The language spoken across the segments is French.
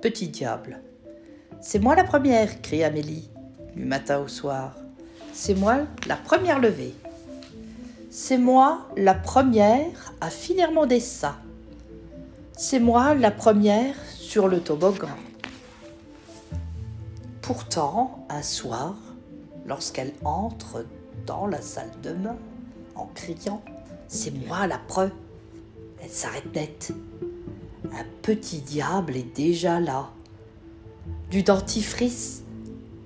petit diable. C'est moi la première, crie Amélie, du matin au soir. C'est moi la première levée. C'est moi la première à finir mon dessin. C'est moi la première sur le toboggan. Pourtant, un soir, lorsqu'elle entre dans la salle de bain en criant C'est moi la preuve, elle s'arrête net. Un petit diable est déjà là. Du dentifrice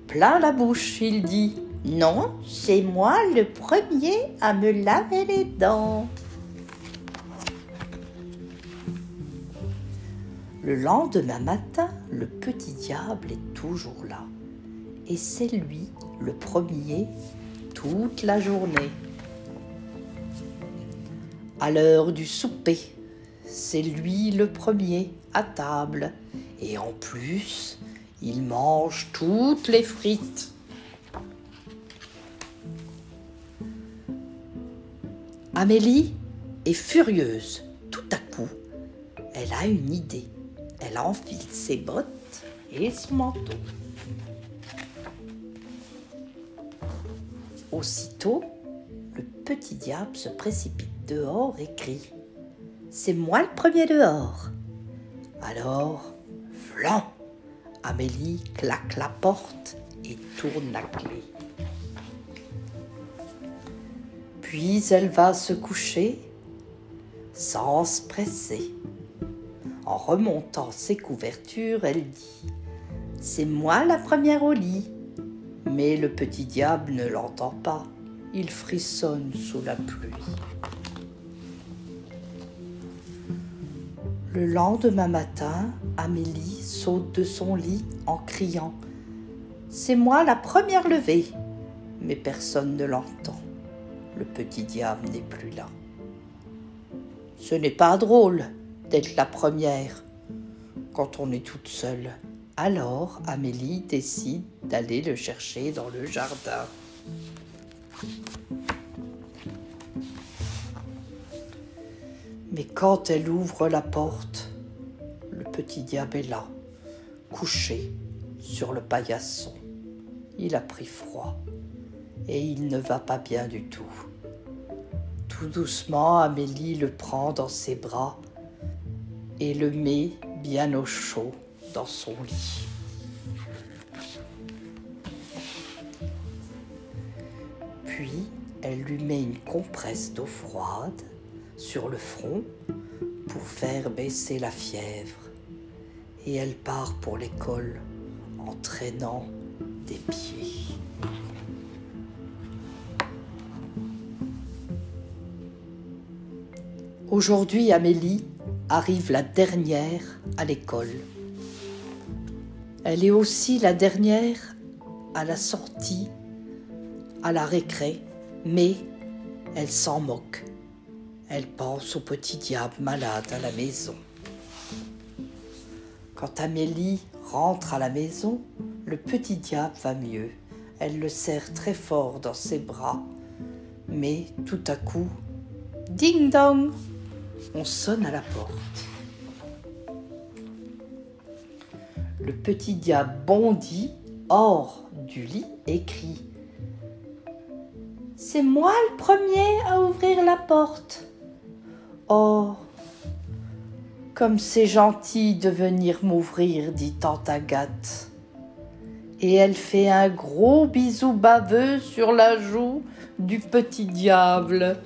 plein la bouche, il dit non, c'est moi le premier à me laver les dents. Le lendemain matin, le petit diable est toujours là. Et c'est lui le premier toute la journée. À l'heure du souper, c'est lui le premier à table. Et en plus, il mange toutes les frites. Amélie est furieuse. Tout à coup, elle a une idée. Elle enfile ses bottes et son manteau. Aussitôt, le petit diable se précipite dehors et crie C'est moi le premier dehors. Alors, flan Amélie claque la porte et tourne la clé. Puis elle va se coucher sans se presser. En remontant ses couvertures, elle dit C'est moi la première au lit. Mais le petit diable ne l'entend pas. Il frissonne sous la pluie. Le lendemain matin, Amélie saute de son lit en criant C'est moi la première levée. Mais personne ne l'entend le petit diable n'est plus là. Ce n'est pas drôle d'être la première quand on est toute seule. Alors Amélie décide d'aller le chercher dans le jardin. Mais quand elle ouvre la porte, le petit diable est là, couché sur le paillasson. Il a pris froid et il ne va pas bien du tout. Tout doucement, Amélie le prend dans ses bras et le met bien au chaud dans son lit. Puis, elle lui met une compresse d'eau froide sur le front pour faire baisser la fièvre et elle part pour l'école en traînant des pieds. Aujourd'hui, Amélie arrive la dernière à l'école. Elle est aussi la dernière à la sortie, à la récré, mais elle s'en moque. Elle pense au petit diable malade à la maison. Quand Amélie rentre à la maison, le petit diable va mieux. Elle le serre très fort dans ses bras, mais tout à coup, ding dong, on sonne à la porte. Le petit diable bondit hors du lit et crie C'est moi le premier à ouvrir la porte. Oh, comme c'est gentil de venir m'ouvrir, dit tante Agathe. Et elle fait un gros bisou baveux sur la joue du petit diable.